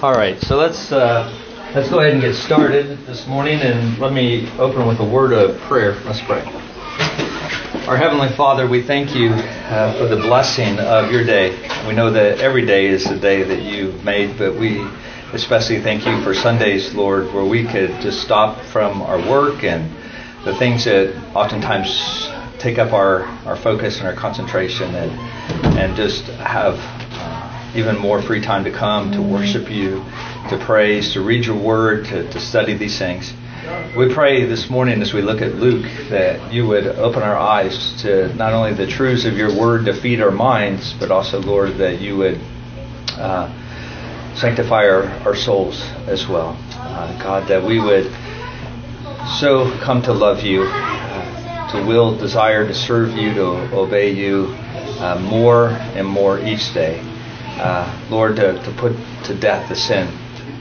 All right, so let's uh, let's go ahead and get started this morning, and let me open with a word of prayer. Let's pray. Our heavenly Father, we thank you uh, for the blessing of your day. We know that every day is the day that you've made, but we especially thank you for Sundays, Lord, where we could just stop from our work and the things that oftentimes take up our, our focus and our concentration, and and just have even more free time to come, to worship you, to praise, to read your word, to, to study these things. We pray this morning as we look at Luke that you would open our eyes to not only the truths of your word to feed our minds, but also, Lord, that you would uh, sanctify our, our souls as well. Uh, God, that we would so come to love you, uh, to will, desire to serve you, to obey you uh, more and more each day uh, Lord, to, to put to death the sin,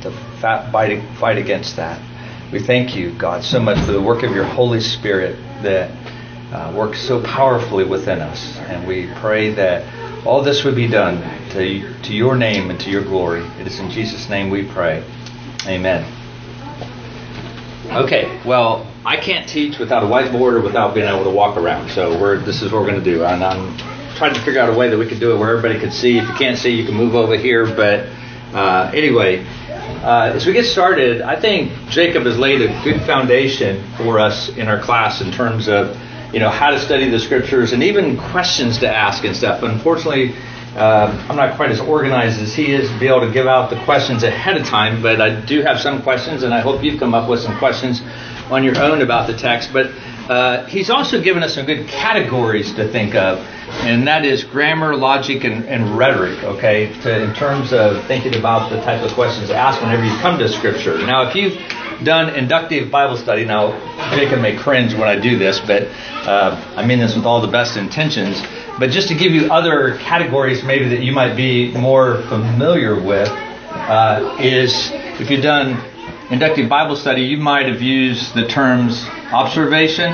to fight, fight against that. We thank you, God, so much for the work of your Holy Spirit that uh, works so powerfully within us. And we pray that all this would be done to, to your name and to your glory. It is in Jesus' name we pray. Amen. Okay, well, I can't teach without a whiteboard or without being able to walk around. So we're, this is what we're going to do. And I'm tried to figure out a way that we could do it where everybody could see. If you can't see, you can move over here. But uh, anyway, uh, as we get started, I think Jacob has laid a good foundation for us in our class in terms of you know how to study the scriptures and even questions to ask and stuff. Unfortunately, uh, I'm not quite as organized as he is to be able to give out the questions ahead of time, but I do have some questions, and I hope you've come up with some questions on your own about the text. But uh, he's also given us some good categories to think of, and that is grammar, logic, and, and rhetoric, okay, to, in terms of thinking about the type of questions to ask whenever you come to Scripture. Now, if you've done inductive Bible study, now Jacob may cringe when I do this, but uh, I mean this with all the best intentions. But just to give you other categories maybe that you might be more familiar with, uh, is if you've done inductive Bible study, you might have used the terms observation,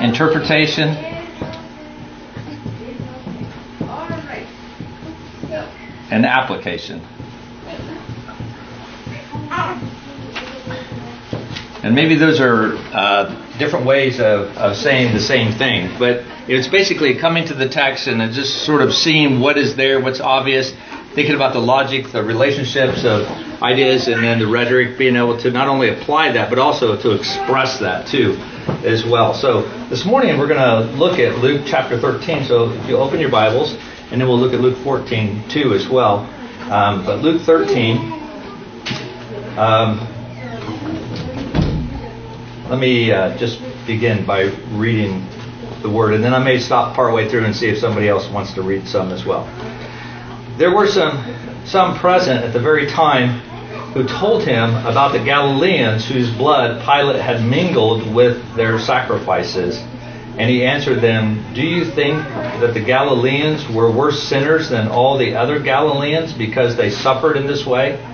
interpretation, and application. And maybe those are uh, different ways of, of saying the same thing, but it's basically coming to the text and just sort of seeing what is there, what's obvious, thinking about the logic, the relationships of ideas, and then the rhetoric, being able to not only apply that, but also to express that too, as well. So this morning we're going to look at Luke chapter 13. So if you open your Bibles, and then we'll look at Luke 14 too as well. Um, but Luke 13. Um, let me uh, just begin by reading the word, and then I may stop partway through and see if somebody else wants to read some as well. There were some, some present at the very time who told him about the Galileans whose blood Pilate had mingled with their sacrifices. And he answered them, Do you think that the Galileans were worse sinners than all the other Galileans because they suffered in this way?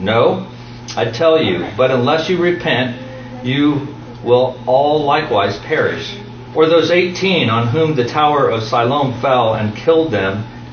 No, I tell you, but unless you repent, you will all likewise perish. Or those 18 on whom the tower of Siloam fell and killed them,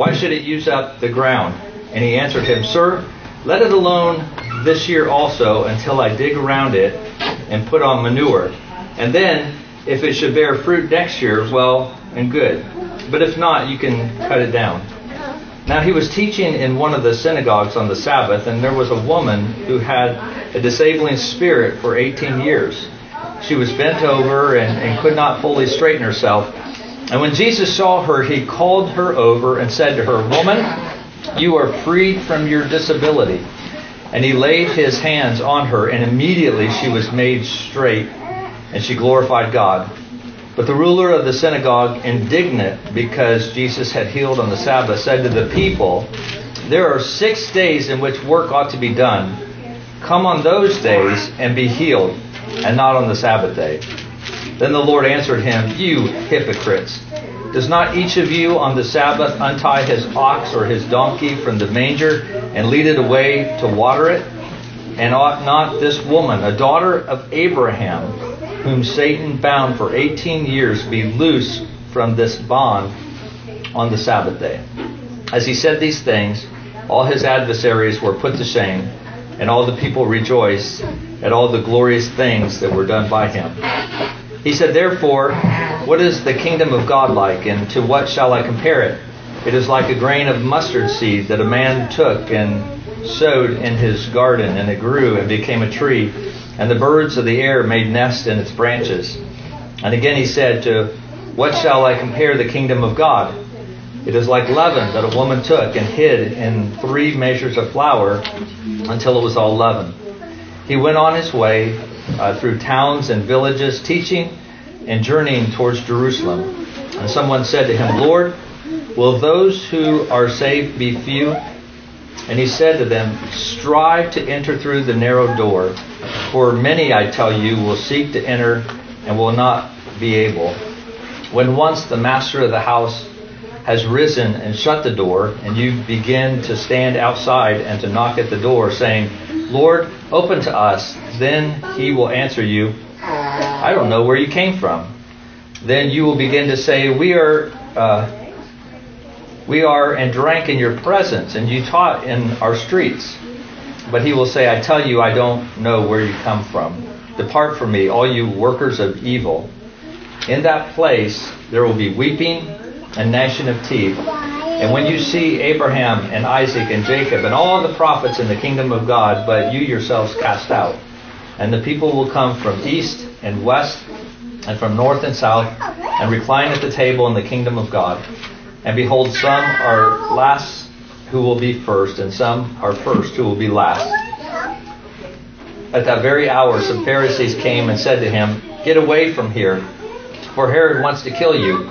Why should it use up the ground? And he answered him, Sir, let it alone this year also until I dig around it and put on manure. And then, if it should bear fruit next year, well and good. But if not, you can cut it down. Now he was teaching in one of the synagogues on the Sabbath, and there was a woman who had a disabling spirit for 18 years. She was bent over and, and could not fully straighten herself. And when Jesus saw her, he called her over and said to her, Woman, you are freed from your disability. And he laid his hands on her, and immediately she was made straight, and she glorified God. But the ruler of the synagogue, indignant because Jesus had healed on the Sabbath, said to the people, There are six days in which work ought to be done. Come on those days and be healed, and not on the Sabbath day. Then the Lord answered him, You hypocrites! Does not each of you on the Sabbath untie his ox or his donkey from the manger and lead it away to water it? And ought not this woman, a daughter of Abraham, whom Satan bound for 18 years, be loose from this bond on the Sabbath day? As he said these things, all his adversaries were put to shame, and all the people rejoiced at all the glorious things that were done by him. He said, Therefore, what is the kingdom of God like, and to what shall I compare it? It is like a grain of mustard seed that a man took and sowed in his garden, and it grew and became a tree, and the birds of the air made nests in its branches. And again he said, To what shall I compare the kingdom of God? It is like leaven that a woman took and hid in three measures of flour until it was all leaven. He went on his way uh, through towns and villages, teaching and journeying towards Jerusalem. And someone said to him, Lord, will those who are saved be few? And he said to them, Strive to enter through the narrow door, for many, I tell you, will seek to enter and will not be able. When once the master of the house has risen and shut the door, and you begin to stand outside and to knock at the door, saying, Lord, open to us, then he will answer you, I don't know where you came from. Then you will begin to say, We are. Uh, we are and drank in your presence, and you taught in our streets. But he will say, I tell you, I don't know where you come from. Depart from me, all you workers of evil. In that place there will be weeping and gnashing of teeth. And when you see Abraham and Isaac and Jacob and all the prophets in the kingdom of God, but you yourselves cast out, and the people will come from east and west and from north and south and recline at the table in the kingdom of God. And behold, some are last who will be first, and some are first who will be last. At that very hour, some Pharisees came and said to him, Get away from here, for Herod wants to kill you.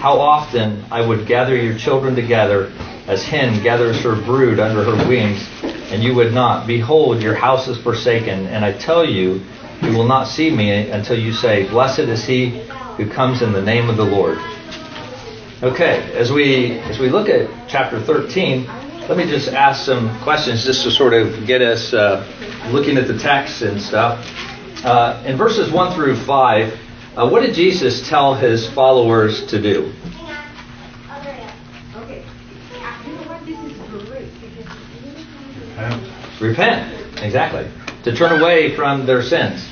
How often I would gather your children together as hen gathers her brood under her wings, and you would not. Behold, your house is forsaken, and I tell you, you will not see me until you say, Blessed is he who comes in the name of the Lord. Okay, as we as we look at chapter 13, let me just ask some questions just to sort of get us uh, looking at the text and stuff. Uh, in verses 1 through 5, uh, what did Jesus tell his followers to do? Repent. Repent, exactly. To turn away from their sins.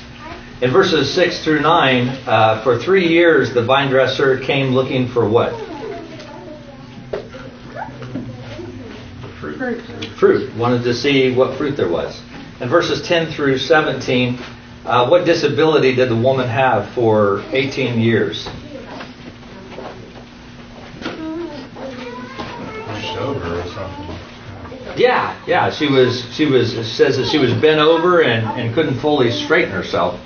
In verses 6 through 9, uh, for three years the vine dresser came looking for what? Fruit. Fruit. Wanted to see what fruit there was. In verses 10 through 17, uh, what disability did the woman have for 18 years? Over or something. Yeah, yeah. She was. She was. Says that she was bent over and, and couldn't fully straighten herself.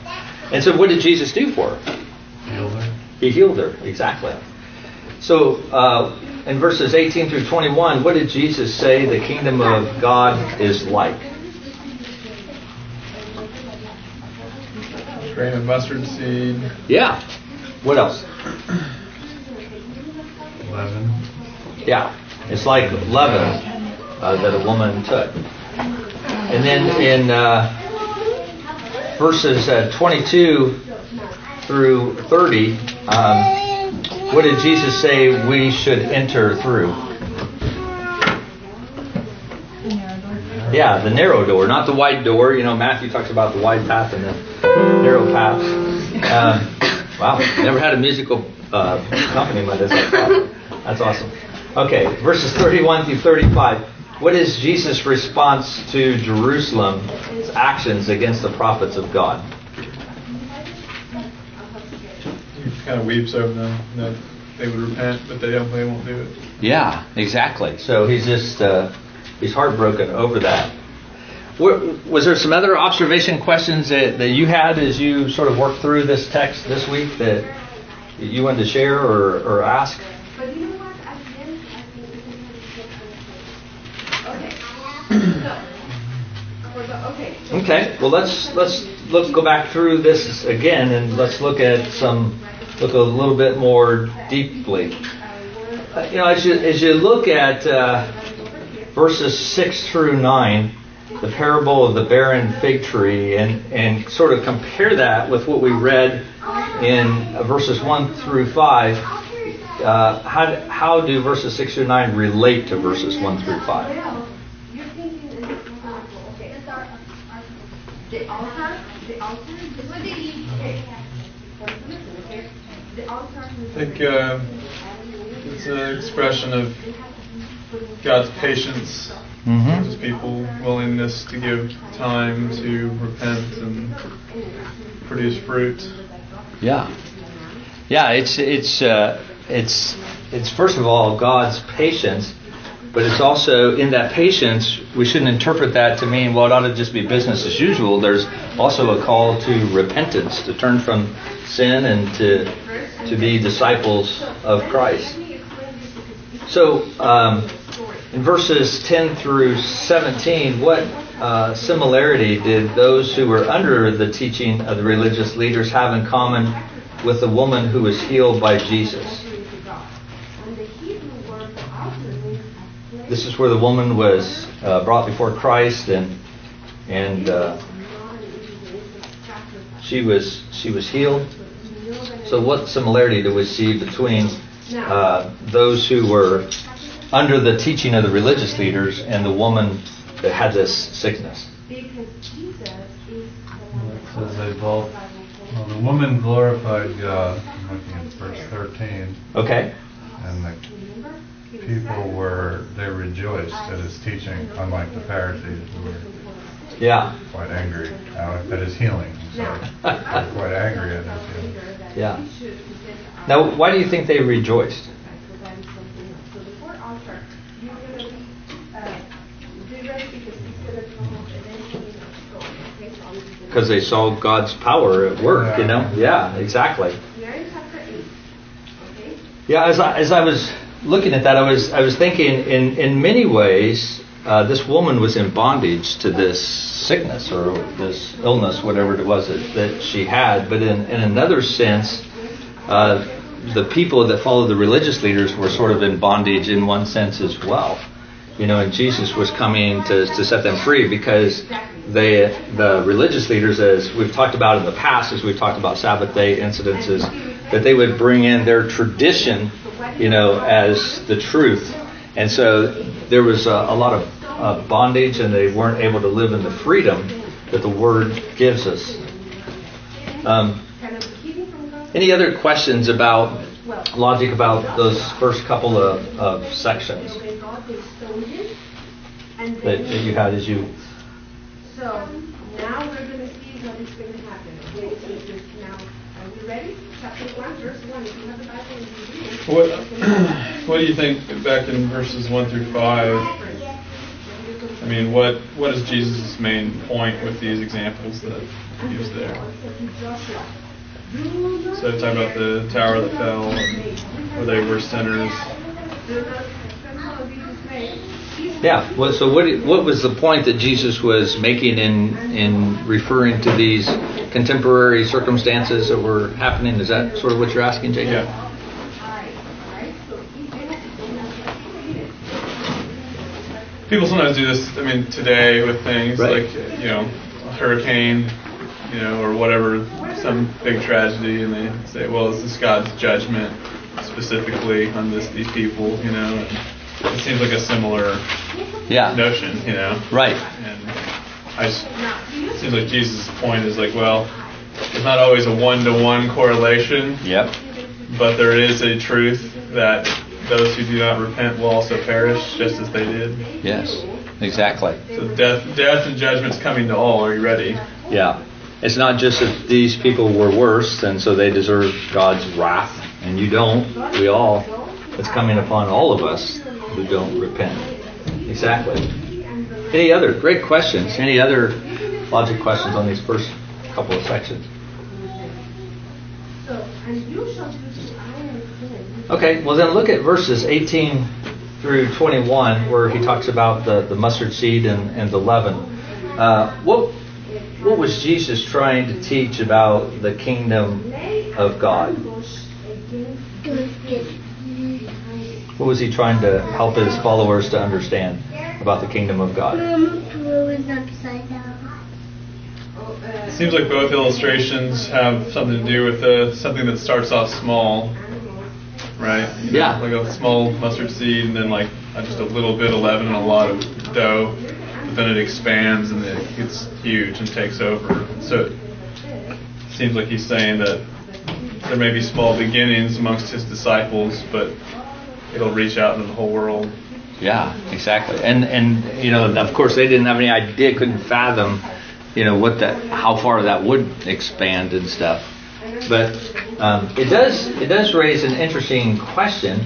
And so, what did Jesus do for her? Healed her. He healed her. Exactly. So, uh, in verses 18 through 21, what did Jesus say the kingdom of God is like? Grain of mustard seed. Yeah. What else? Eleven. Yeah. It's like leaven uh, that a woman took. And then in uh, verses uh, 22 through 30, um, what did Jesus say we should enter through? Yeah, the narrow door, not the wide door. You know, Matthew talks about the wide path and the narrow path. Um, wow, never had a musical uh, accompaniment as I thought. That's awesome. Okay, verses 31 through 35. What is Jesus' response to Jerusalem's actions against the prophets of God? He kind of weeps over them that they would repent, but they don't. They won't do it. Yeah, exactly. So he's just uh, he's heartbroken over that. Was there some other observation questions that, that you had as you sort of worked through this text this week that you wanted to share or, or ask? But you know what? At the end, I think we can have a different. Okay. So, okay. Okay, well let's let's let's go back through this again and let's look at some look a little bit more deeply. Uh, you know, as you as you look at uh, verses six through nine, the parable of the barren fig tree, and and sort of compare that with what we read in uh, verses one through five. Uh, how how do verses six through nine relate to verses one through five? Well, you're thinking in this example, okay. The altar, the altar, the what they eat, okay. Okay. The altar. I think uh, it's an expression of God's patience Mm-hmm. His people, willingness to give time to repent and produce fruit. Yeah, yeah. It's it's uh, it's it's first of all God's patience, but it's also in that patience we shouldn't interpret that to mean well it ought to just be business as usual. There's also a call to repentance, to turn from sin and to to be disciples of Christ. So um, in verses 10 through 17, what uh, similarity did those who were under the teaching of the religious leaders have in common with the woman who was healed by Jesus? This is where the woman was uh, brought before Christ and and uh, she was she was healed. So what similarity do we see between uh, those who were under the teaching of the religious leaders and the woman that had this sickness? Because Jesus is the one It says they both, well, the woman glorified God, I'm looking at verse 13, Okay. and the people were, they rejoiced at his teaching, unlike the Pharisees who were Yeah. quite angry uh, at his healing. I'm sorry. They were quite angry at his healing. Yeah. Now, why do you think they rejoiced? So the word altar, you're gonna be, uh, be ready because it's gonna come up eventually in our story, okay? So I'm just gonna- Because they saw God's power at work, you know? Yeah, exactly. We are in chapter eight, okay? Yeah, as I, as I was looking at that, I was I was thinking in in many ways uh, this woman was in bondage to this sickness or this illness, whatever it was that, that she had. But in in another sense, uh, the people that followed the religious leaders were sort of in bondage in one sense as well. You know, and Jesus was coming to, to set them free because they, the religious leaders, as we've talked about in the past, as we've talked about Sabbath day incidences, that they would bring in their tradition, you know, as the truth. And so there was a, a lot of uh, bondage and they weren't able to live in the freedom that the Word gives us. Um, any other questions about logic about those first couple of, of sections Okay, God, they stoned him, and that, that you had as you So now we're gonna see what is gonna happen, okay? So this now, are we ready? Chapter one, verse one, if you have the Bible and you read. What it's gonna happen. What do you think back in verses one through five? I mean, what what is Jesus' main point with these examples that he used there? So talking about the tower that fell where they were sinners. yeah well, so what what was the point that Jesus was making in in referring to these contemporary circumstances that were happening is that sort of what you're asking Jacob Yeah. People sometimes do this. I mean, today with things Right. like you know, a hurricane, you know, or whatever, some big tragedy, and they say, "Well, is this God's judgment specifically on this these people?" You know, and it seems like a similar yeah notion, you know. right And I just, it seems like Jesus' point is like, well, it's not always a one-to-one correlation, yep but there is a truth that those who do not repent will also perish, just as they did. Yes, exactly. So death, death and judgment's coming to all. Are you ready? Yeah. It's not just that these people were worse and so they deserve God's wrath, and you don't. We all. It's coming upon all of us who don't repent. Exactly. Any other great questions? Any other logic questions on these first couple of sections? Okay, well then look at verses 18 through 21 where he talks about the, the mustard seed and, and the leaven. Uh, what, what was Jesus trying to teach about the kingdom of God? What was he trying to help his followers to understand about the kingdom of God? It seems like both illustrations have something to do with the, something that starts off small, right? You know, Yeah. Like a small mustard seed, and then like just a little bit of leaven and a lot of dough, then it expands and it gets huge and takes over. So it seems like he's saying that there may be small beginnings amongst his disciples, but it'll reach out into the whole world. Yeah, exactly. And and you know, of course, they didn't have any idea, couldn't fathom, you know, what that, how far that would expand and stuff. But um, it does it does raise an interesting question.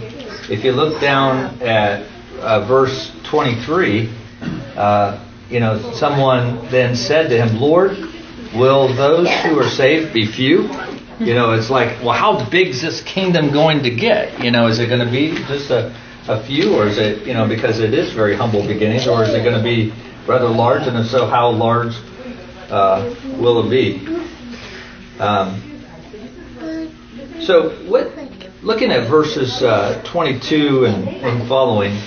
If you look down at uh, verse 23, uh, you know, someone then said to him, "Lord, will those who are saved be few?" You know, it's like, well, how big is this kingdom going to get? You know, is it going to be just a, a few, or is it, you know, because it is very humble beginnings, or is it going to be rather large? And if so, how large uh, will it be? Um, so, what, looking at verses uh, 22 and, and following,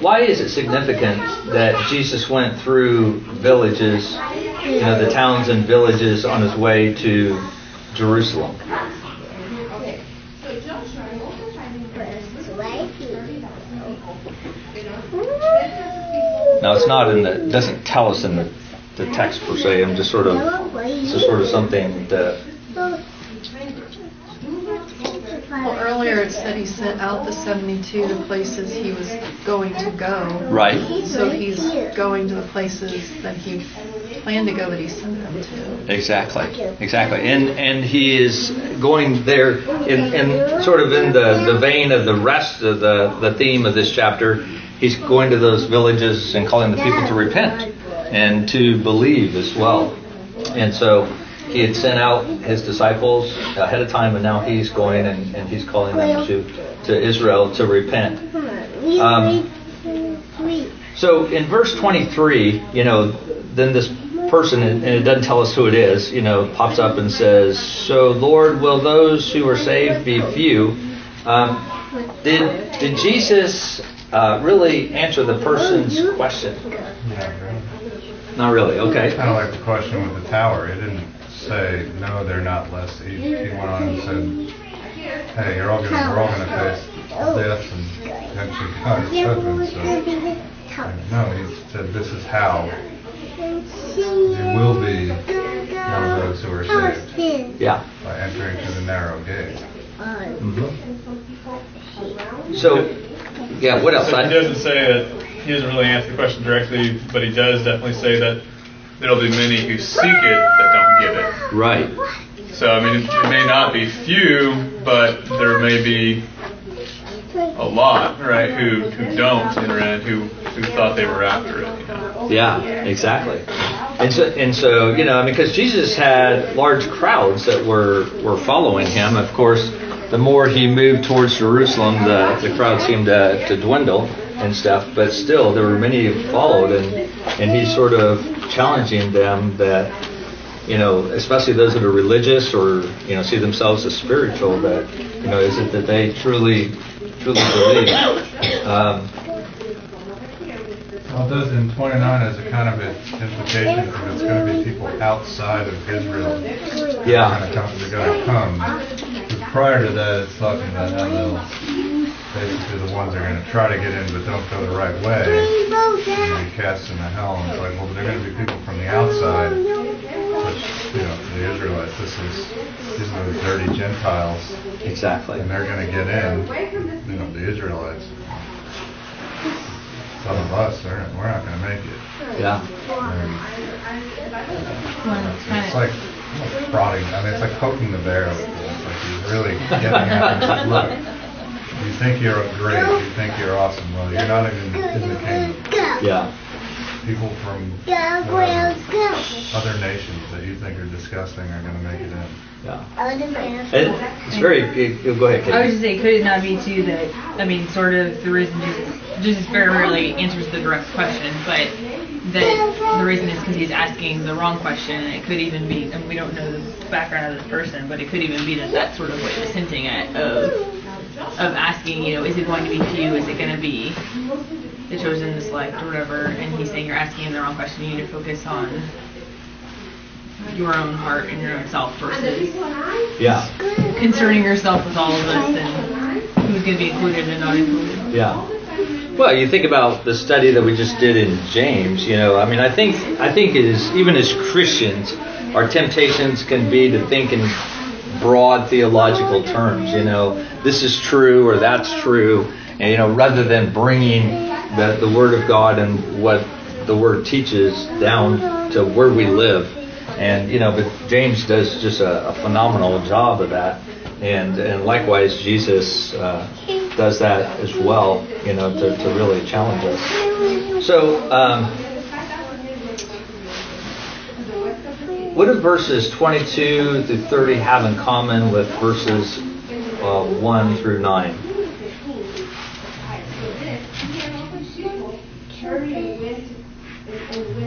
why is it significant that Jesus went through villages, you know, the towns and villages on his way to Jerusalem? Now, it's not in the, doesn't tell us in the, the text per se. I'm just sort of, it's just sort of something that, Well, earlier it said he sent out the 72 to places he was going to go. right? So he's going to the places that he planned to go that he sent them to. Exactly, exactly, and and he is going there in, in sort of in the, the vein of the rest of the the theme of this chapter. He's going to those villages and calling the people to repent and to believe as well. And so he had sent out his disciples ahead of time, and now he's going and, and he's calling them to to Israel to repent. Um, So in verse 23, you know, then this person, and it doesn't tell us who it is, you know, pops up and says, So, Lord, will those who are saved be few? Um, did, did Jesus uh, really answer the person's question? Not really. Not really, okay. Kind of like the question with the tower. It didn't say, no, they're not less. He, he went on and said, hey, you're all gonna, we're all gonna face death and eventually God's judgment. So, no, he said, this is how you will be one of those who are saved Yeah. by entering through the narrow gate. hmm So, yeah, what else? So he doesn't say that he doesn't really answer the question directly, but he does definitely say that there'll be many who seek it that don't it. Right. So I mean, it may not be few, but there may be a lot, right? Who who don't in, who who thought they were after it. You know? Yeah, exactly. And so, and so, you know, I mean, because Jesus had large crowds that were were following him. Of course, the more he moved towards Jerusalem, the the crowd seemed to, to dwindle and stuff. But still, there were many who followed, and and he's sort of challenging them that, you know, especially those that are religious or you know see themselves as spiritual. That you know, is it that they truly truly believe? Um, Well, it does in 29 as a kind of an implication that it's going to be people outside of Israel. Yeah. Going to come. They're going to come. Because prior to that, it's talking about how they'll basically the ones that are going to try to get in but don't go the right way. And be cast into hell. And it's like, well, they're going to be people from the outside. Gentiles, Exactly. and they're going to get in. You know, the Israelites. Some of us, are we're not going to make it. Yeah. And Well, it's it's like prodding. I mean, it's like poking the bear with this. Like he's really getting at them. Like, look, you think you're great, you think you're awesome. Well, you're not even in the kingdom. Yeah. People from um, whatever, other nations that you think are disgusting are going to make it in. Yeah. And it's very. you- Go ahead. I Katie. was just saying, could it not be too that, I mean, sort of the reason Jesus, Jesus very rarely answers the direct question, but that the reason is because he's asking the wrong question, and it could even be, and we don't know the background of this person, but it could even be that that's sort of what he's hinting at of, of asking, you know, is it going to be few, is it going to be the chosen, the select, or whatever, and he's saying you're asking him the wrong question, you need to focus on your own heart and your own self versus Yeah. concerning yourself with all of this and who's going to be included and not included. Yeah. Well, you think about the study that we just did in James. You know, I mean, I think I think it is even as Christians, our temptations can be to think in broad theological terms. You know, this is true or that's true, and you know, rather than bringing the the Word of God and what the Word teaches down to where we live. And you know, but James does just a, a phenomenal job of that, and and likewise Jesus uh, does that as well. You know, to, to really challenge us. So, um, what do verses 22 through 30 have in common with verses uh, 1 through 9?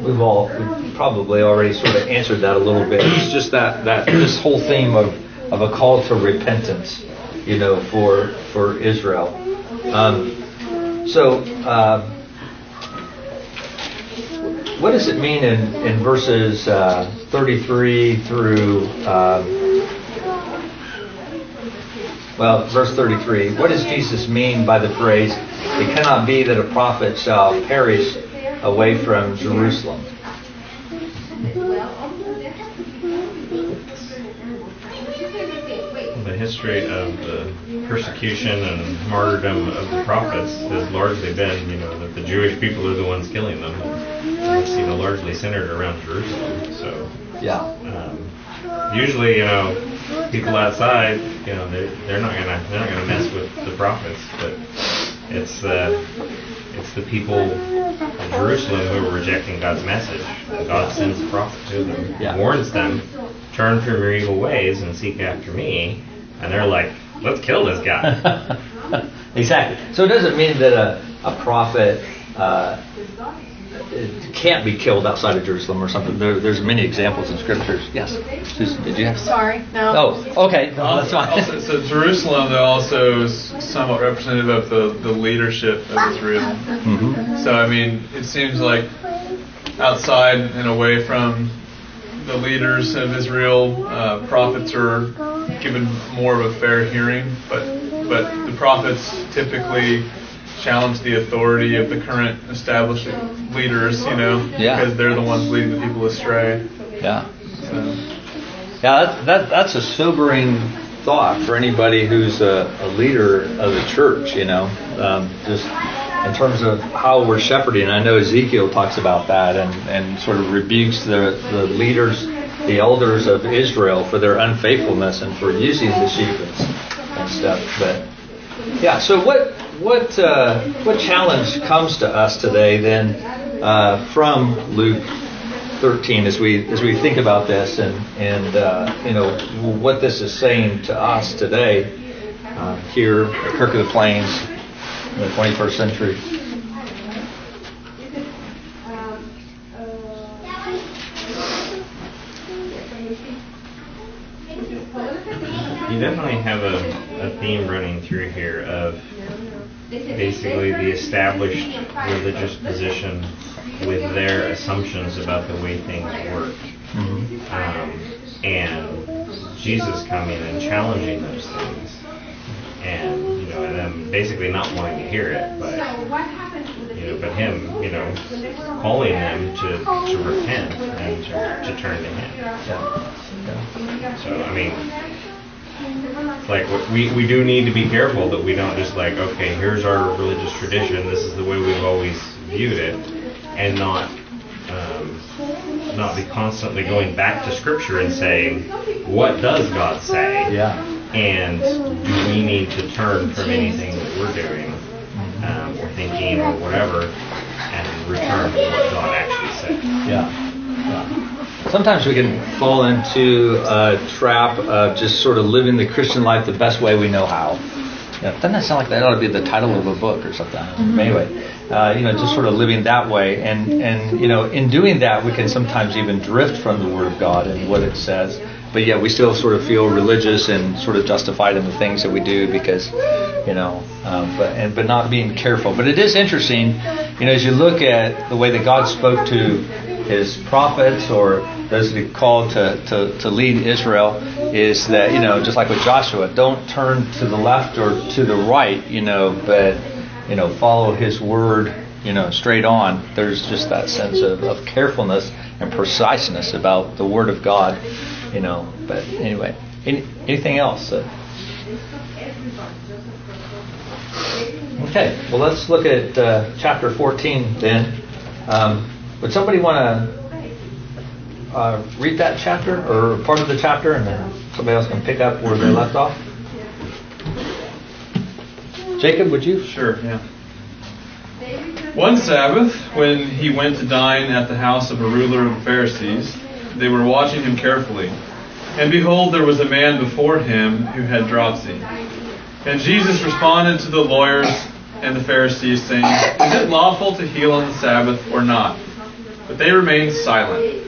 We've all we've probably already sort of answered that a little bit. It's just that that this whole theme of, of a call to repentance, you know, for for Israel. Um, so, uh, what does it mean in in verses uh, 33 through um, well, verse 33? What does Jesus mean by the phrase, "It cannot be that a prophet shall perish"? away from Jerusalem. The history of the persecution and martyrdom of the prophets has largely been, you know, that the Jewish people are the ones killing them. And it's, you know, largely centered around Jerusalem. So, Yeah. um, usually, you know, people outside, you know, they're, they're not gonna they're not gonna mess with the prophets, but it's uh, it's the people of Jerusalem who are rejecting God's message. God sends a prophet to them, Yeah. warns them, turn from your evil ways and seek after me. And they're like, let's kill this guy. exactly. So it doesn't mean that a, a prophet uh, can't be killed outside of Jerusalem or something. There, there's many examples in scriptures. Yes, Susan, did you have? Sorry, no. Oh, okay. No, that's fine. Also, so Jerusalem, though, also is somewhat representative of the, the leadership of Israel. hmm So, I mean, it seems like outside and away from the leaders of Israel, uh, prophets are given more of a fair hearing, but but the prophets typically challenge the authority of the current established leaders, you know, Yeah. because they're the ones leading the people astray. Yeah. So. Yeah, that, that that's a sobering thought for anybody who's a, a leader of the church. You know, um, just in terms of how we're shepherding. I know Ezekiel talks about that and, and sort of rebukes the the leaders, the elders of Israel for their unfaithfulness and for using the sheep and, and stuff. But yeah, so what what uh, what challenge comes to us today then uh, from Luke 13 as we as we think about this and and uh, you know what this is saying to us today uh, here at Kirk of the Plains in the 21st century. You definitely have a, a theme running through here of basically the established religious position with their assumptions about the way things work. Um, and Jesus coming and challenging those things. And, you know, and them basically not wanting to hear it, but, you to, but him, you know, calling them to, to repent and to, to turn to him. Yeah. So I mean, like we we do need to be careful that we don't just like okay, here's our religious tradition. This is the way we've always viewed it, and not um, not be constantly going back to Scripture and saying, what does God say? Yeah. And do we need to turn from anything that we're doing um, or thinking or whatever and return to what God actually said? Yeah. yeah. Sometimes we can fall into a trap of just sort of living the Christian life the best way we know how. Yeah, doesn't that sound like that ought to be the title of a book or something? Anyway, uh, you know, just sort of living that way, and and you know, in doing that, we can sometimes even drift from the Word of God and what it says. But yet, we still sort of feel religious and sort of justified in the things that we do because, you know, um, but and but not being careful. But it is interesting, you know, as you look at the way that God spoke to His prophets or those He called to, to, to lead Israel, is that you know, just like with Joshua, don't turn to the left or to the right, you know, but you know, follow His word, you know, straight on. There's just that sense of, of carefulness and preciseness about the Word of God, you know. But anyway, any, anything else? Uh, okay, well, let's look at uh, chapter 14 then. Um, would somebody want to uh, read that chapter or part of the chapter, and then somebody else can pick up where they left off? Jacob, would you? Sure, yeah. One Sabbath, when he went to dine at the house of a ruler of the Pharisees, they were watching him carefully. And behold, there was a man before him who had dropsy. And Jesus responded to the lawyers and the Pharisees, saying, Is it lawful to heal on the Sabbath or not? But they remained silent.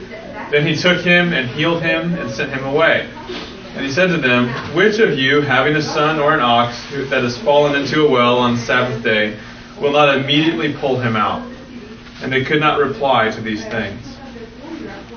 Then he took him and healed him and sent him away. And he said to them, Which of you, having a son or an ox that has fallen into a well on the Sabbath day, will not immediately pull him out? And they could not reply to these things.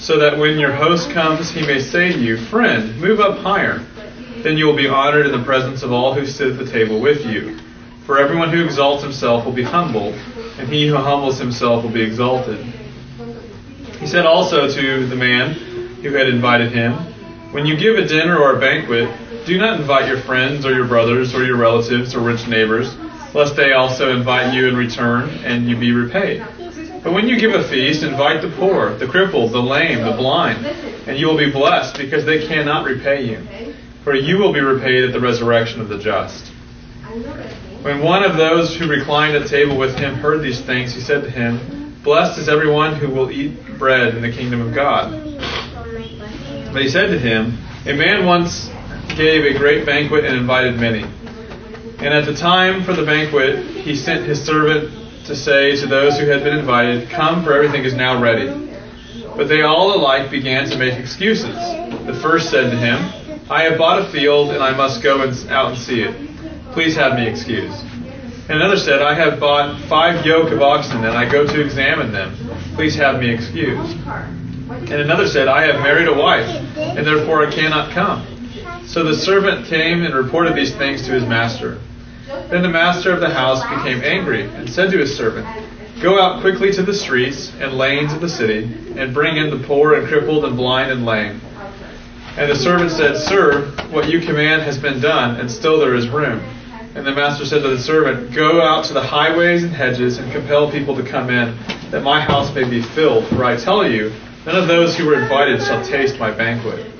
so that when your host comes, he may say to you, Friend, move up higher. Then you will be honored in the presence of all who sit at the table with you. For everyone who exalts himself will be humbled, and he who humbles himself will be exalted. He said also to the man who had invited him, When you give a dinner or a banquet, do not invite your friends or your brothers or your relatives or rich neighbors, lest they also invite you in return and you be repaid. But when you give a feast, invite the poor, the crippled, the lame, the blind, and you will be blessed because they cannot repay you. For you will be repaid at the resurrection of the just. When one of those who reclined at table with him heard these things, he said to him, Blessed is everyone who will eat bread in the kingdom of God. But he said to him, A man once gave a great banquet and invited many. And at the time for the banquet, he sent his servant to say to those who had been invited, Come, for everything is now ready. But they all alike began to make excuses. The first said to him, I have bought a field, and I must go and, out and see it. Please have me excused. And another said, I have bought five yoke of oxen, and I go to examine them. Please have me excused. And another said, I have married a wife, and therefore I cannot come. So the servant came and reported these things to his master. Then the master of the house became angry and said to his servant, Go out quickly to the streets and lanes of the city, and bring in the poor and crippled and blind and lame. And the servant said, Sir, what you command has been done, and still there is room. And the master said to the servant, Go out to the highways and hedges and compel people to come in, that my house may be filled. For I tell you, none of those who were invited shall taste my banquet.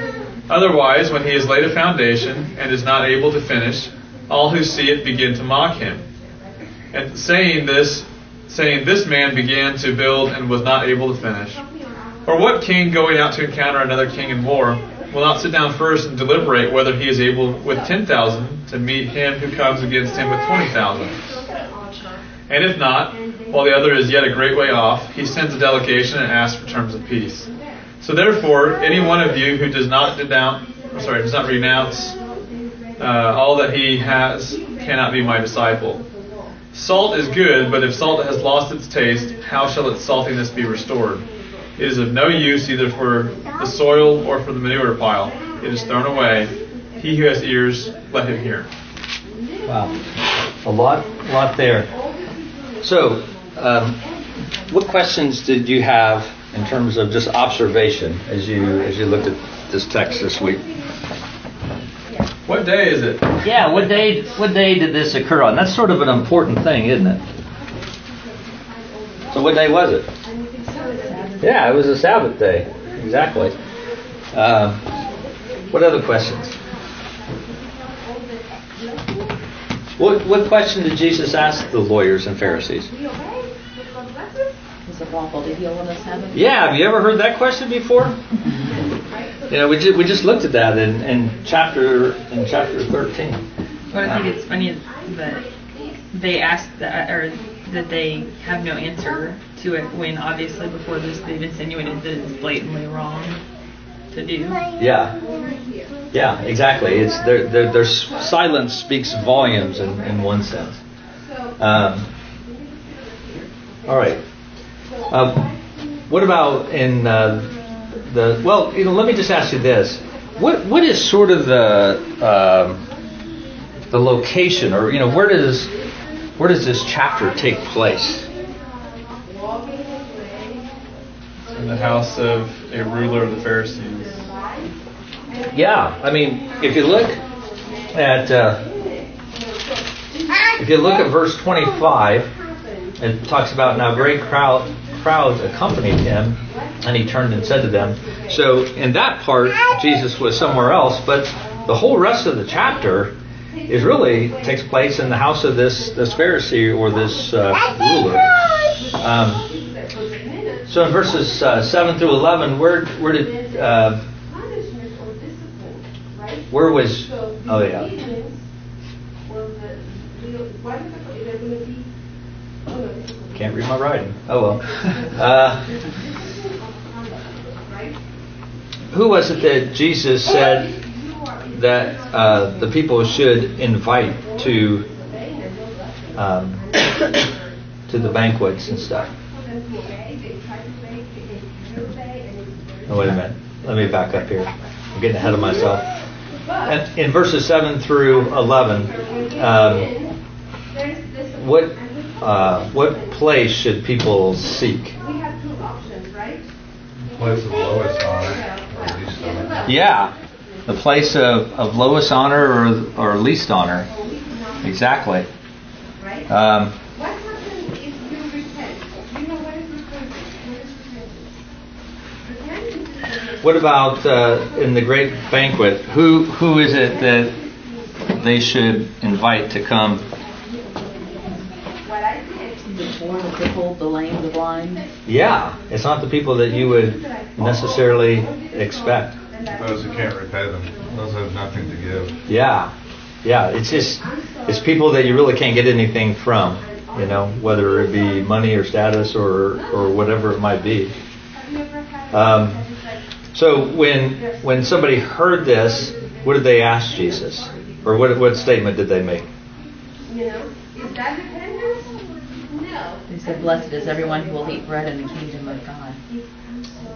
Otherwise, when he has laid a foundation and is not able to finish, all who see it begin to mock him. And saying this, saying this man began to build and was not able to finish. Or what king going out to encounter another king in war will not sit down first and deliberate whether he is able with ten thousand to meet him who comes against him with twenty thousand? And if not, while the other is yet a great way off, he sends a delegation and asks for terms of peace. So therefore, any one of you who does not denounce, sorry, does not renounce uh, all that he has cannot be my disciple. Salt is good, but if salt has lost its taste, how shall its saltiness be restored? It is of no use either for the soil or for the manure pile. It is thrown away. He who has ears, let him hear. Wow, a lot, a lot there. So, um, what questions did you have in terms of just observation as you as you looked at this text this week? What day is it? Yeah, what day what day did this occur on? That's sort of an important thing, isn't it? So what day was it? Yeah, it was a Sabbath day. Exactly. Um, what other questions? What what question did Jesus ask the lawyers and Pharisees? We obey. God bless us. Is it lawful to heal on the Sabbath? Yeah, have you ever heard that question before? You know, we just, we just looked at that in, in chapter in chapter thirteen. What I think it's funny that they asked that, or that they have no answer to it when obviously before this they've insinuated that it's blatantly wrong to do. Yeah, yeah, exactly. It's their their, their silence speaks volumes in, in one sense. Um, all right. Um, what about in uh, the well? You know, let me just ask you this: what what is sort of the um, the location, or you know, where does where does this chapter take place? In the house of a ruler of the Pharisees. Yeah, I mean, if you look at uh, if you look at verse 25, it talks about now great crowd crowds accompanied him, and he turned and said to them. So in that part, Jesus was somewhere else, but the whole rest of the chapter is really takes place in the house of this this Pharisee or this uh, ruler. Um, so in verses uh, seven through eleven, where where did uh, where was oh yeah disobedience was the, the- what is it, they're gonna be, oh no, discipline. Can't read my writing. Oh well. Uh, who was it that Jesus said that uh, the people should invite to um, to the banquets and stuff? Oh, wait a minute. Let me back up here. I'm getting ahead of myself. In verses 7 through 11, um, what, uh, what place should people seek? We have two options, right? Place of lowest honor or least honor. Yeah, the place of, of lowest honor or, or least honor. Exactly. Right? Um, What happens if you repent? You know what is repentance? What is repentance? Repentance is what about uh, in the great banquet? Who who is it that they should invite to come? What I did. The poor, the crippled, the lame, the blind. Yeah, it's not the people that you would necessarily expect. Those who can't repay them, those have nothing to give. Yeah, yeah. It's just it's people that you really can't get anything from. You know, whether it be money or status or or whatever it might be. Um, so when when somebody heard this, what did they ask Jesus, or what what statement did they make? You know, is that repentance? Said, Blessed is everyone who will eat bread in the kingdom of God.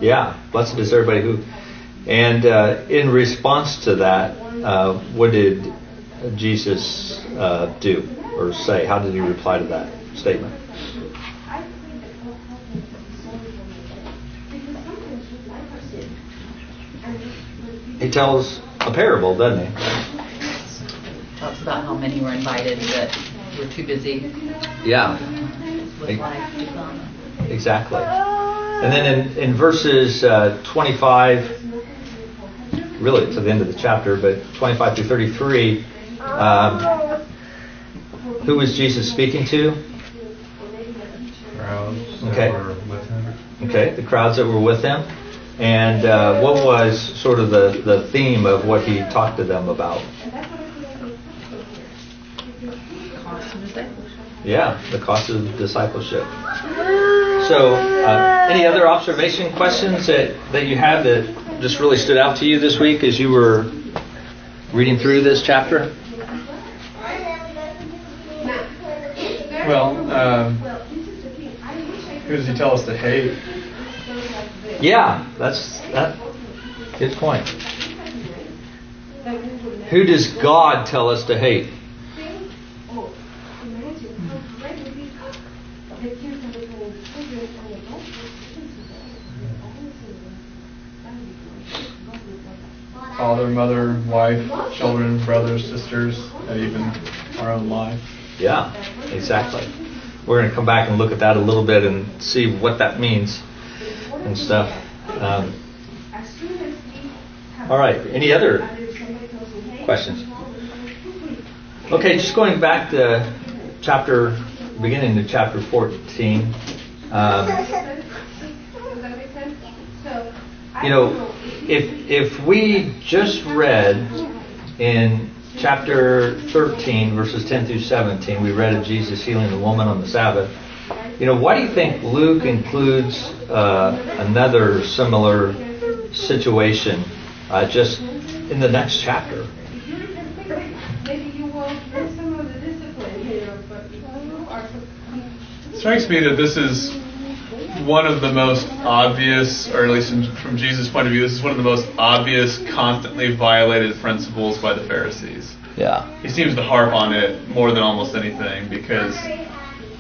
Yeah, blessed is everybody who. And uh, in response to that, uh, what did Jesus uh, do or say? How did he reply to that statement? I think that God helps us to be sorry for it. Because sometimes we like our sin. And we- He tells a parable, doesn't he? Talks about how many were invited but were too busy. Yeah. With life to come. Exactly. And then in, in verses uh, 25, really to the end of the chapter, but 25 through 33, um, who was Jesus speaking to? Crowds Okay. that were with him. Okay, the crowds that were with him. And uh, what was sort of the, the theme of what he talked to them about? Cost of discipleship. Yeah, the cost of discipleship. So, uh, any other observation questions that, that you have that just really stood out to you this week as you were reading through this chapter? Well, um, who does he tell us to hate? Yeah, that's that. Good point. Who does God tell us to hate? Father, mother, wife, children, brothers, sisters, and even our own life. Yeah, exactly. We're going to come back and look at that a little bit and see what that means and stuff. Um, all right. Any other questions? Okay, just going back to chapter, beginning to chapter 14. Um, you know, if if we just read in chapter 13, verses 10 through 17, we read of Jesus healing the woman on the Sabbath. You know, why do you think Luke includes uh, another similar situation uh, just in the next chapter? Maybe you will miss some of the discipline here, but you are. It strikes me that this is one of the most obvious, or at least in, from Jesus' point of view, this is one of the most obvious, constantly violated principles by the Pharisees. Yeah. He seems to harp on it more than almost anything because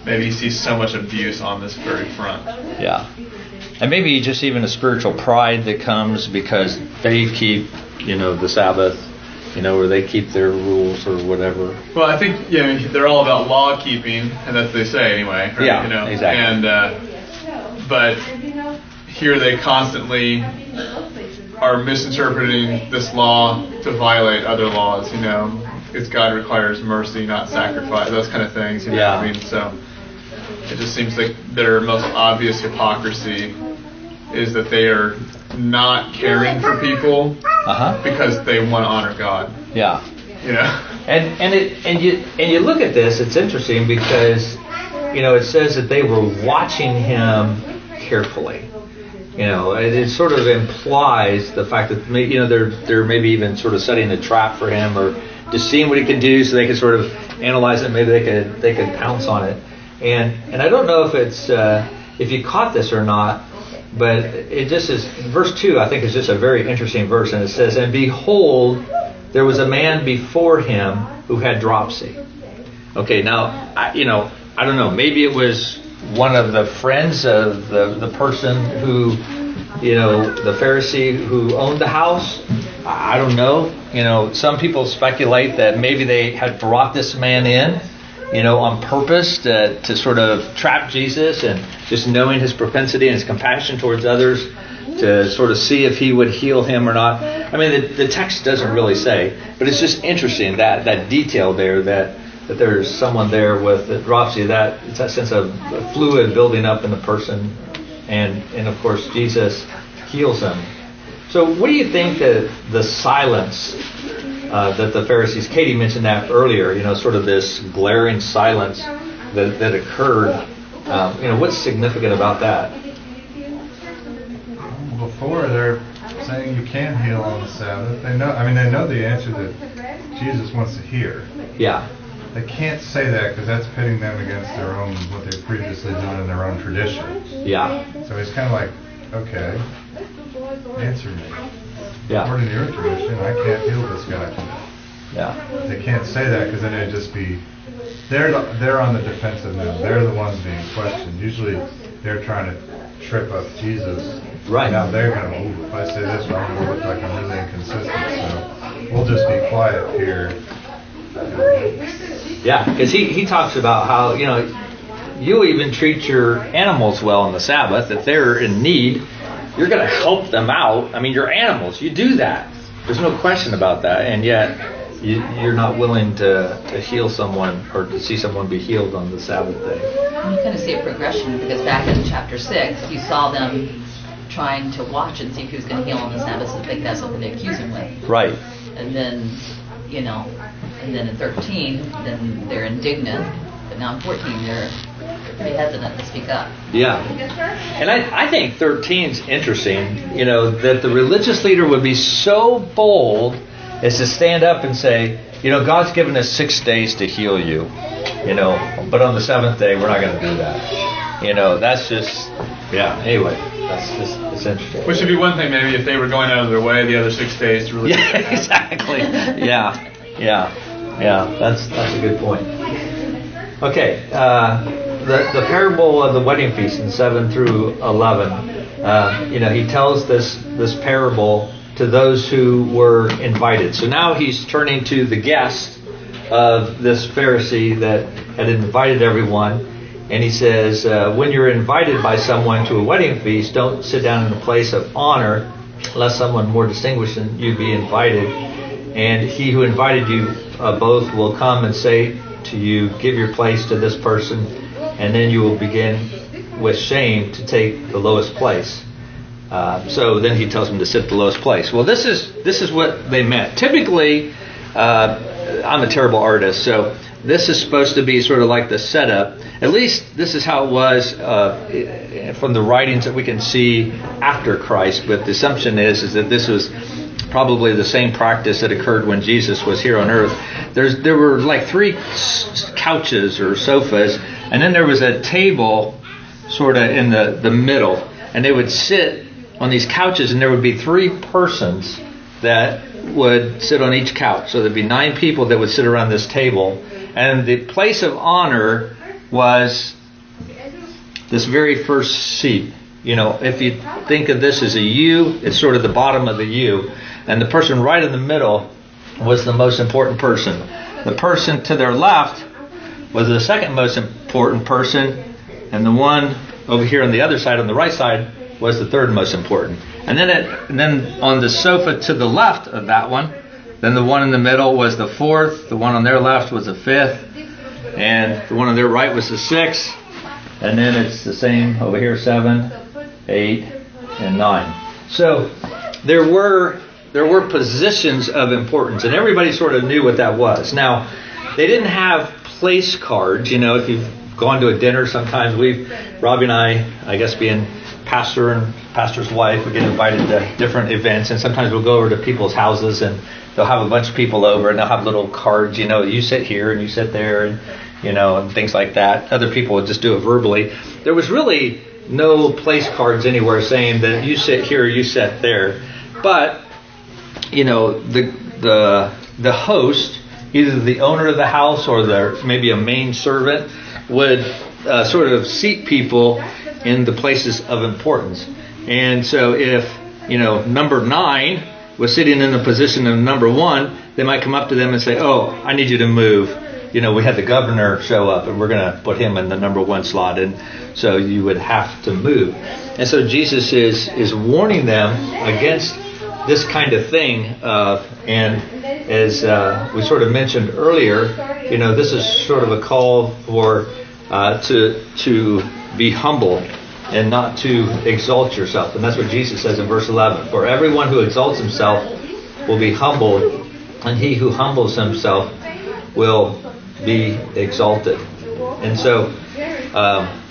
maybe he sees so much abuse on this very front. Yeah. And maybe just even a spiritual pride that comes because they keep, you know, the Sabbath, you know, or they keep their rules or whatever. Well, I think you know they're all about law keeping, and that's what they say anyway. Right? Yeah, you know? exactly. And uh, but here they constantly are misinterpreting this law to violate other laws. You know, it's God requires mercy, not sacrifice. Those kind of things. You know Yeah. what I mean? So it just seems like their most obvious hypocrisy is that they are not caring for people Uh huh. because they want to honor God. Yeah. You know. And and it and you and you look at this, it's interesting because you know it says that they were watching him carefully. You know, it, it sort of implies the fact that may, you know they're they're maybe even sort of setting a trap for him or just seeing what he could do so they could sort of analyze it. Maybe they could they could pounce on it. And and I don't know if it's uh, if you caught this or not, but it just is verse two. I think is just a very interesting verse, and it says, "And behold, there was a man before him who had dropsy." Okay, now I, you know I don't know. Maybe it was one of the friends of the the person who, you know, the Pharisee who owned the house. I don't know. You know, some people speculate that maybe they had brought this man in, you know, on purpose to, to sort of trap Jesus and just knowing his propensity and his compassion towards others to sort of see if he would heal him or not. I mean, the, the text doesn't really say, but it's just interesting that, that detail there that, that there's someone there with the dropsy, that it's that sense of fluid building up in the person. And, and of course, Jesus heals him. So, what do you think that the silence uh, that the Pharisees, Katie mentioned that earlier, you know, sort of this glaring silence that, that occurred. Um, you know, what's significant about that? Before they're saying you can heal on the Sabbath. They know. I mean, they know the answer that Jesus wants to hear. Yeah, They can't say that because that's pitting them against their own what they've previously done in their own tradition. yeah, So he's kind of like, okay, answer me. yeah, According to your tradition, I can't heal this guy. yeah, They can't say that because then it'd just be they're the- they're on the defensive now. They're the ones being questioned. Usually they're trying to trip up Jesus. Right. Now they're gonna. Ooh, if I say this, well, I'm gonna look like I'm really inconsistent. So we'll just be quiet here. Yeah. Because he, he talks about how you know you even treat your animals well on the Sabbath. If they're in need, you're going to help them out. I mean, you're animals. You do that. There's no question about that. And yet, you, you're not willing to, to heal someone or to see someone be healed on the Sabbath day. You kind of see a progression because back in chapter six, you saw them trying to watch and see if he was going to heal on the Sabbath, so they could have something to accuse him with. Right. And then, you know, and then in 13, then they're indignant. But now in 14, they're pretty hesitant to speak up. Yeah. And I, I think 13 is interesting, you know, that the religious leader would be so bold as to stand up and say, you know, God's given us six days to heal you, you know, but on the seventh day, we're not going to do that. You know, that's just, yeah, anyway, that's just, it's interesting. Which would be one thing, maybe, if they were going out of their way the other six days to really. Yeah, exactly. Yeah, yeah, yeah. That's that's a good point. Okay, uh, the the parable of the wedding feast in seven through eleven. Uh, you know, he tells this this parable to those who were invited. So now he's turning to the guest of this Pharisee that had invited everyone, and he says, uh, when you're invited by someone to a wedding feast, don't sit down in a place of honor, lest someone more distinguished than you be invited. And he who invited you uh, both will come and say to you, Give your place to this person, and then you will begin with shame to take the lowest place. Uh, so then he tells them to sit the lowest place. Well, this is this is what they meant. Typically, uh, I'm a terrible artist, so this is supposed to be sort of like the setup. At least this is how it was uh, from the writings that we can see after Christ. But the assumption is is that this was probably the same practice that occurred when Jesus was here on earth. There's there were like three couches or sofas, and then there was a table sort of in the the middle, and they would sit on these couches, and there would be three persons that would sit on each couch. So there'd be nine people that would sit around this table, and the place of honor was this very first seat. You know, if you think of this as a U, it's sort of the bottom of the U, and the person right in the middle was the most important person. The person to their left was the second most important person, and the one over here on the other side, on the right side, was the third most important. And then it, and then on the sofa to the left of that one, then the one in the middle was the fourth, the one on their left was the fifth, and the one on their right was the sixth. And then it's the same over here, seven, eight, and nine. So there were there were positions of importance, and everybody sort of knew what that was. Now, they didn't have place cards. You know, if you've gone to a dinner, sometimes we've Robbie and I, I guess being pastor and pastor's wife, we get invited to different events, and sometimes we'll go over to people's houses and they'll have a bunch of people over and they'll have little cards. You know, you sit here and you sit there, and you know, and things like that. Other people would just do it verbally. There was really no place cards anywhere saying that you sit here, you sit there, but you know, the the the host, either the owner of the house or the maybe a main servant, would uh, sort of seat people in the places of importance. And so if you know number nine was sitting in the position of number one, they might come up to them and say, "Oh, I need you to move." You know, we had the governor show up, and we're going to put him in the number one slot, and so you would have to move. And so Jesus is is warning them against this kind of thing. Uh, and as uh, we sort of mentioned earlier, you know, this is sort of a call for uh, to to be humble and not to exalt yourself. And that's what Jesus says in verse 11. For everyone who exalts himself will be humbled, and he who humbles himself will be exalted. And so, um,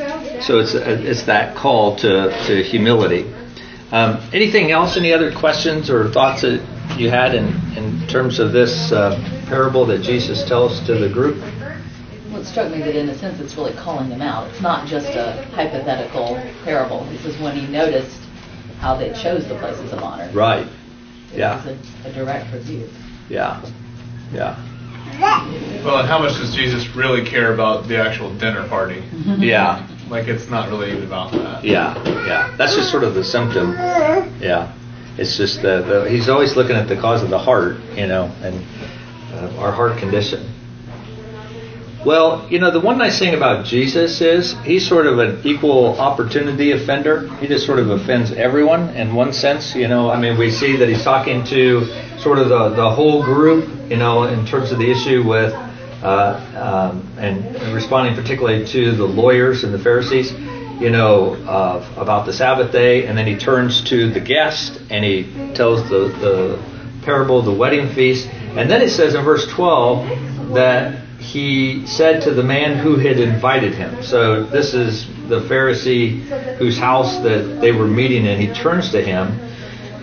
so it's it's that call to to humility. Um, anything else? Any other questions or thoughts that you had in, in terms of this uh, parable that Jesus tells to the group? Well, it struck me that in a sense it's really calling them out. It's not just a hypothetical parable. This is when he noticed how they chose the places of honor. Right. It Yeah. a, a direct rebuke. Yeah. Yeah. Well, and how much does Jesus really care about the actual dinner party? Yeah. Like, it's not really about that. Yeah. Yeah. That's just sort of the symptom. Yeah. It's just the, the he's always looking at the cause of the heart, you know, and uh, our heart condition. Well, you know, the one nice thing about Jesus is he's sort of an equal opportunity offender. He just sort of offends everyone in one sense. You know, I mean, we see that he's talking to sort of the, the whole group, you know, in terms of the issue with, uh, um, and, responding particularly to the lawyers and the Pharisees, you know, uh, about the Sabbath day. And then he turns to the guest and he tells the, the parable of the wedding feast. And then it says in verse 12 that he said to the man who had invited him. So this is the Pharisee whose house that they were meeting in. He turns to him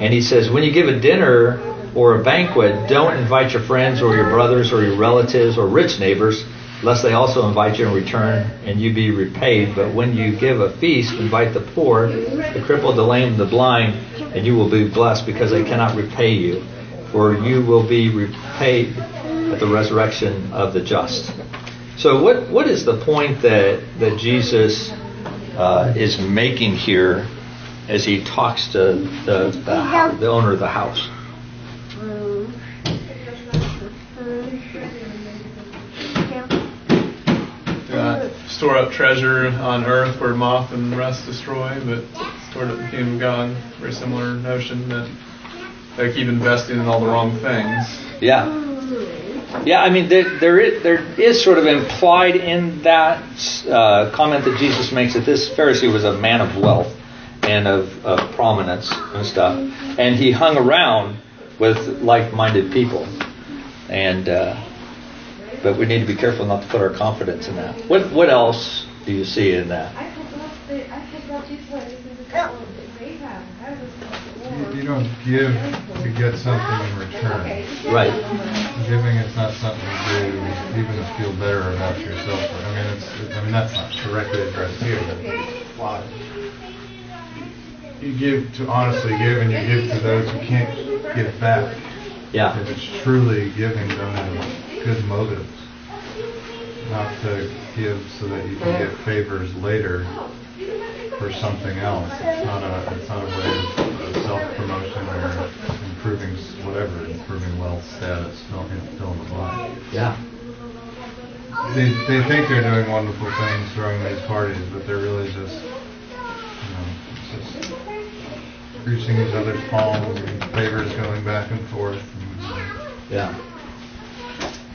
and he says, When you give a dinner or a banquet, don't invite your friends or your brothers or your relatives or rich neighbors, lest they also invite you in return and you be repaid. But when you give a feast, invite the poor, the crippled, the lame, the blind, and you will be blessed because they cannot repay you. For you will be repaid at the resurrection of the just. So, what, what is the point that, that Jesus uh, is making here as he talks to the, the, the owner of the house? Do not store up treasure on earth where moth and rust destroy, but up in the kingdom of God. Very similar notion that they keep investing in all the wrong things. Yeah. Yeah, I mean, there, there, is, there is sort of implied in that uh, comment that Jesus makes that this Pharisee was a man of wealth and of, of prominence and stuff. And he hung around with like minded people. And, uh, but we need to be careful not to put our confidence in that. What, what else do you see in that? You, you don't give to get something in return. Right. Giving is not something to do even to feel better about yourself. I mean, it's. I mean, that's not directly addressed here, but why? You give to honestly give, and you give to those who can't give back. Yeah. If it's truly giving done out of good motives, not to give so that you can get favors later for something else. It's not a. It's not a way of, of self promotion or improving whatever, improving wealth status, fill in, fill in the blank. Yeah. They, they think they're doing wonderful things throwing these parties, but they're really just, you know, just greasing each other's palms and favors going back and forth. And, Yeah.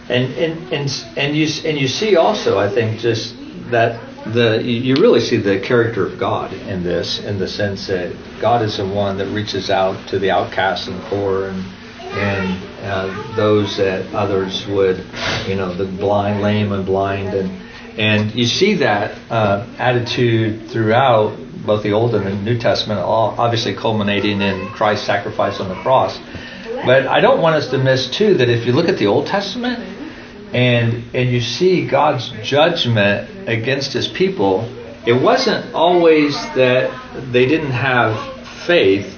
And and and and you and you see also, I think, just that the you really see the character of God in this, in the sense that God is the one that reaches out to the outcasts and poor and and uh, those that others would, you know, the blind, lame, and blind, and and you see that uh, attitude throughout both the Old and the New Testament, all obviously culminating in Christ's sacrifice on the cross. But I don't want us to miss too that if you look at the Old Testament and and you see God's judgment against his people, it wasn't always that they didn't have faith,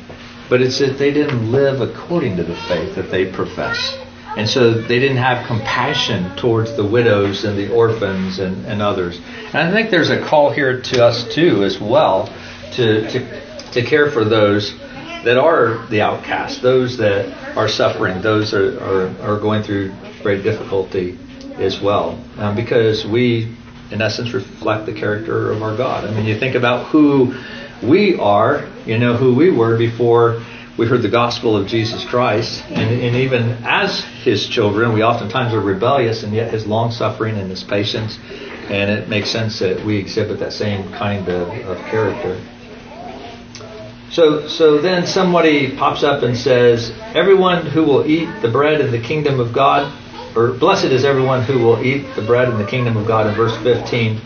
but it's that they didn't live according to the faith that they profess. And so they didn't have compassion towards the widows and the orphans and, and others. And I think there's a call here to us too as well to, to, to care for those that are the outcast, those that are suffering, those that are, are, are going through great difficulty as well. Um, because we, in essence, reflect the character of our God. I mean, you think about who we are, you know, who we were before we heard the gospel of Jesus Christ. And, and even as his children, we oftentimes are rebellious, and yet his long suffering and his patience. And it makes sense that we exhibit that same kind of, of character. So, so then somebody pops up and says, Everyone who will eat the bread of the kingdom of God, or blessed is everyone who will eat the bread in the kingdom of God in verse 15.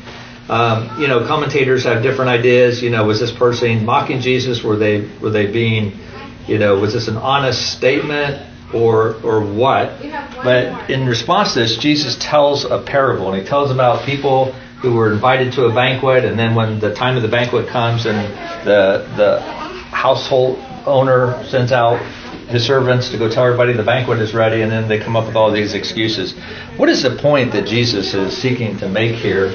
Um, you know, commentators have different ideas. You know, was this person mocking Jesus? Were they were they being, you know, was this an honest statement or or what? But in response to this, Jesus tells a parable, and he tells about people who were invited to a banquet, and then when the time of the banquet comes, and the the household owner sends out his servants to go tell everybody the banquet is ready, and then they come up with all these excuses. What is the point that Jesus is seeking to make here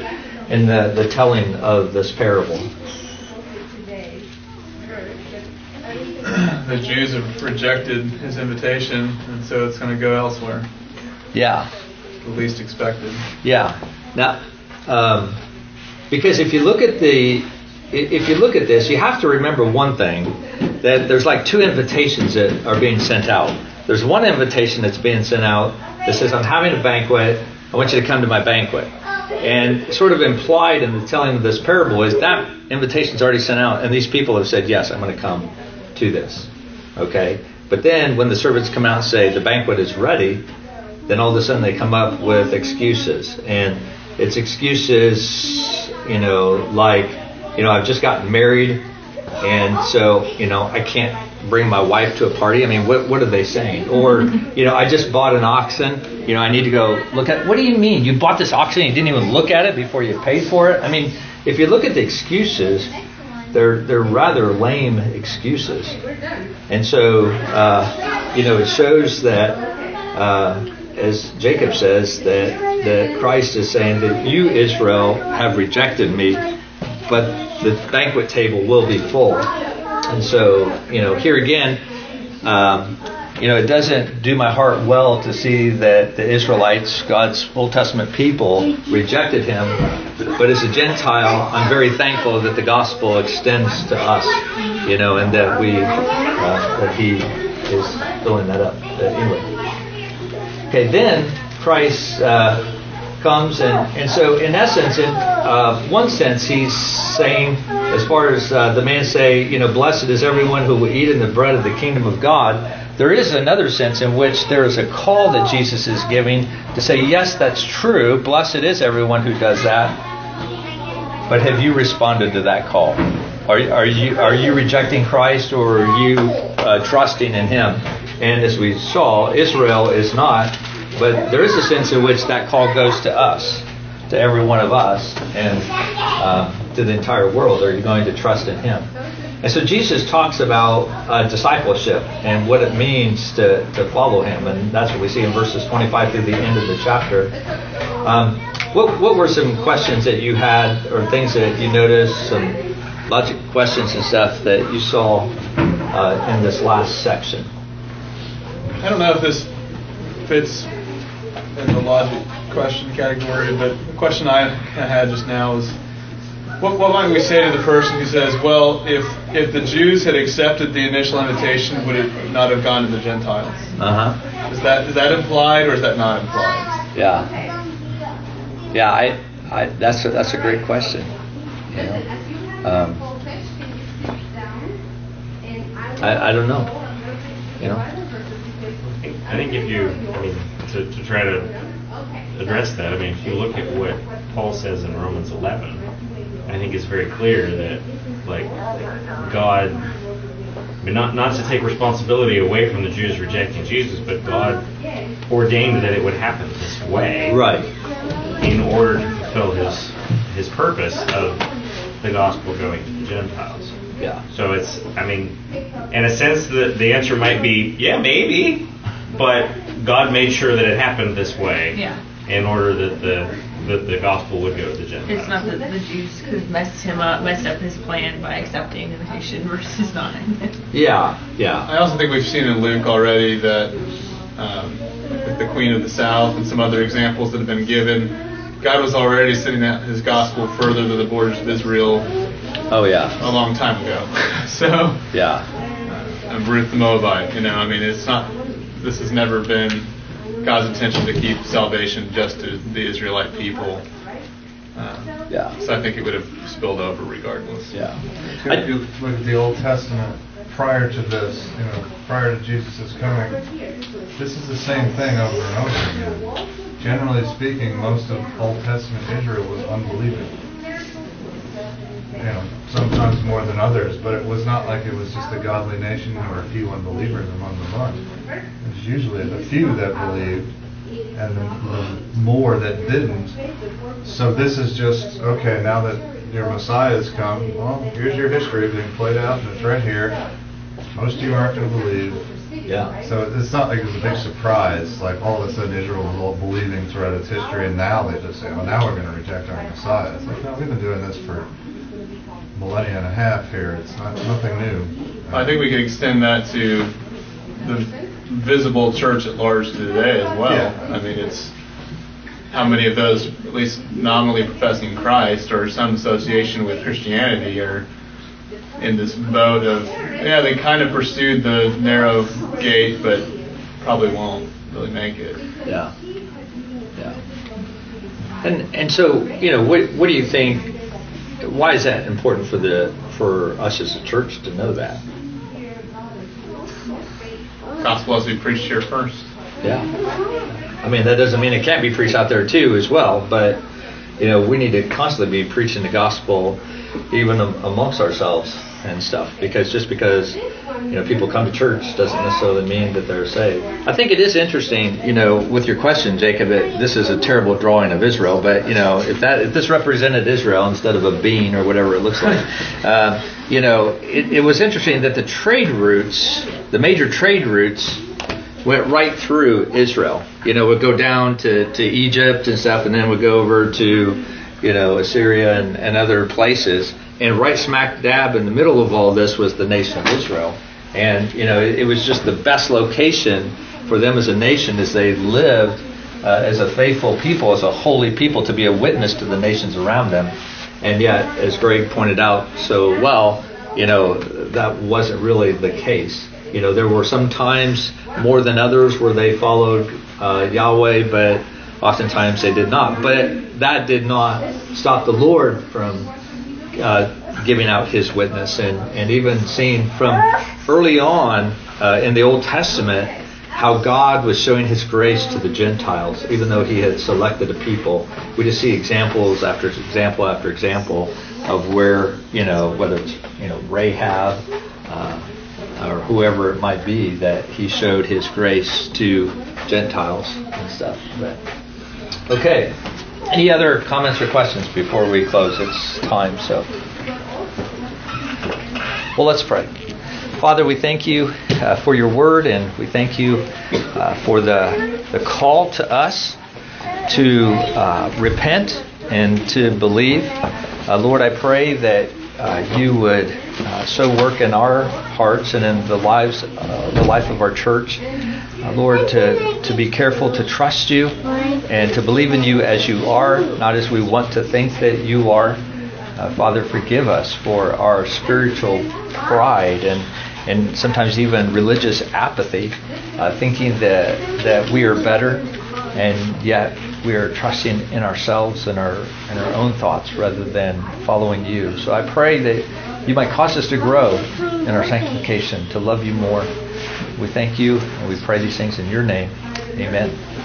in the, the telling of this parable? The Jews have rejected his invitation, and so it's going to go elsewhere, Yeah, the least expected. yeah, Now, um, because if you look at the if you look at this, you have to remember one thing that there's like two invitations that are being sent out. There's one invitation that's being sent out that says, I'm having a banquet. I want you to come to my banquet. And sort of implied in the telling of this parable is that invitation's already sent out, and these people have said, Yes, I'm going to come to this. Okay? But then when the servants come out and say, The banquet is ready, then all of a sudden they come up with excuses. And it's excuses, you know, like, you know, I've just gotten married, and so, you know, I can't bring my wife to a party. I mean, what, what are they saying? Or, you know, I just bought an oxen. You know, I need to go look at. What do you mean? You bought this oxen and you didn't even look at it before you paid for it? I mean, if you look at the excuses, they're they're rather lame excuses. And so, uh, you know, it shows that, uh, as Jacob says, that that Christ is saying that you, Israel, have rejected me, but the banquet table will be full. And so, you know, here again, um, you know, it doesn't do my heart well to see that the Israelites, God's Old Testament people, rejected him. But as a Gentile, I'm very thankful that the gospel extends to us, you know, and that we, uh, that he is filling that up. Uh, anyway. Okay, then Christ uh, comes and, and so in essence in uh, one sense he's saying as far as uh, the man say you know blessed is everyone who will eat in the bread of the kingdom of god there is another sense in which there is a call that jesus is giving to say yes that's true. Blessed is everyone who does that. But have you responded to that call? Are, are you are you rejecting christ or are you uh, trusting in him? And as we saw israel is not but there is a sense in which that call goes to us, to every one of us, and uh, to the entire world. Are you going to trust in Him? And so Jesus talks about uh, discipleship and what it means to, to follow Him, and that's what we see in verses 25 through the end of the chapter. Um, what, what were some questions that you had, or things that you noticed, some logic questions and stuff that you saw uh, in this last section? I don't know if this fits in the logic question category, but the question I had just now is what, what might we say to the person who says, well, if if the Jews had accepted the initial invitation, would it not have gone to the Gentiles? Uh huh. Is that is that implied or is that not implied? Yeah. Yeah, I, I that's a, that's a great question. You know, um, I, I don't know. You know. I think if you, I mean, to, to try to address that, I mean, if you look at what Paul says in Romans 11, I think it's very clear that, like, God, I mean, not, not to take responsibility away from the Jews rejecting Jesus, but God ordained that it would happen this way. Right. In order to fulfill his, his purpose of the gospel going to the Gentiles. Yeah. So it's, I mean, in a sense, the, the answer might be, yeah, maybe, but God made sure that it happened this way. Yeah. In order that the that the gospel would go to the Gentiles. It's not that the Jews could have messed him up, messed up his plan by accepting the invitation versus not. Yeah, yeah. I also think we've seen in Luke already that um, with the Queen of the South and some other examples that have been given, God was already sending out His gospel further to the borders of Israel Oh yeah. a long time ago. so, Yeah. uh, Ruth the Moabite, you know, I mean, it's not. This has never been God's intention to keep salvation just to the Israelite people. Uh, Yeah. so I think it would have spilled over regardless. Yeah. If you look at the Old Testament prior to this, you know, prior to Jesus' coming, this is the same thing over and over again. Generally speaking, most of Old Testament Israel was unbelieving. You know, sometimes more than others, but it was not like it was just a godly nation or a few unbelievers among the bunch. It was usually the few that believed and the, the more that didn't. So this is just okay. Now that your Messiah has come, well, here's your history being played out, and it's right here. Most of you aren't going to believe. Yeah. So it's not like it's a big surprise. Like all of a sudden Israel was all believing throughout its history, and now they just say, "Well, now we're going to reject our Messiah." It's like, no, we've been doing this for millennia and a half here. It's not nothing new. I think we could extend that to the visible church at large today as well. Yeah. I mean, it's how many of those, at least nominally professing Christ or some association with Christianity, are in this boat of yeah, they kind of pursued the narrow gate, but probably won't really make it. Yeah. Yeah. And and so you know what what do you think? Why is that important for the for us as a church to know that? Gospel has to be preached here first. Yeah. I mean that doesn't mean it can't be preached out there too as well, but you know we need to constantly be preaching the gospel even amongst ourselves and stuff because just because you know people come to church doesn't necessarily mean that they're saved. I think it is interesting, you know, with your question, Jacob. It, this is a terrible drawing of Israel, but you know, if that if this represented Israel instead of a bean or whatever it looks like, uh, you know, it, it was interesting that the trade routes, the major trade routes went right through Israel. You know, would go down to, to Egypt and stuff, and then would go over to, you know, Assyria and, and other places. And right smack dab in the middle of all this was the nation of Israel. And, you know, it, it was just the best location for them as a nation as they lived uh, as a faithful people, as a holy people, to be a witness to the nations around them. And yet, as Greg pointed out so well, you know, that wasn't really the case. You know, there were some times more than others where they followed uh, Yahweh, but oftentimes they did not. But that did not stop the Lord from uh, giving out his witness and, and even seeing from early on uh, in the Old Testament how God was showing his grace to the Gentiles, even though he had selected a people. We just see examples after example after example of where, you know, whether it's, you know, Rahab uh, or whoever it might be, that he showed his grace to Gentiles and stuff. But, okay. Any other comments or questions before we close? It's time, so. Well, let's pray. Father, we thank you uh, for your word, and we thank you uh, for the, the call to us to uh, repent and to believe. Uh, Lord, I pray that uh, you would uh, so work in our hearts and in the lives, the life of our church uh, Lord, to, to be careful to trust you and to believe in you as you are, not as we want to think that you are. Uh, Father, forgive us for our spiritual pride and, and sometimes even religious apathy, uh, thinking that, that we are better and yet we are trusting in ourselves and our, and our own thoughts rather than following you. So I pray that you might cause us to grow in our sanctification, to love you more we thank you and we pray these things in your name. Amen.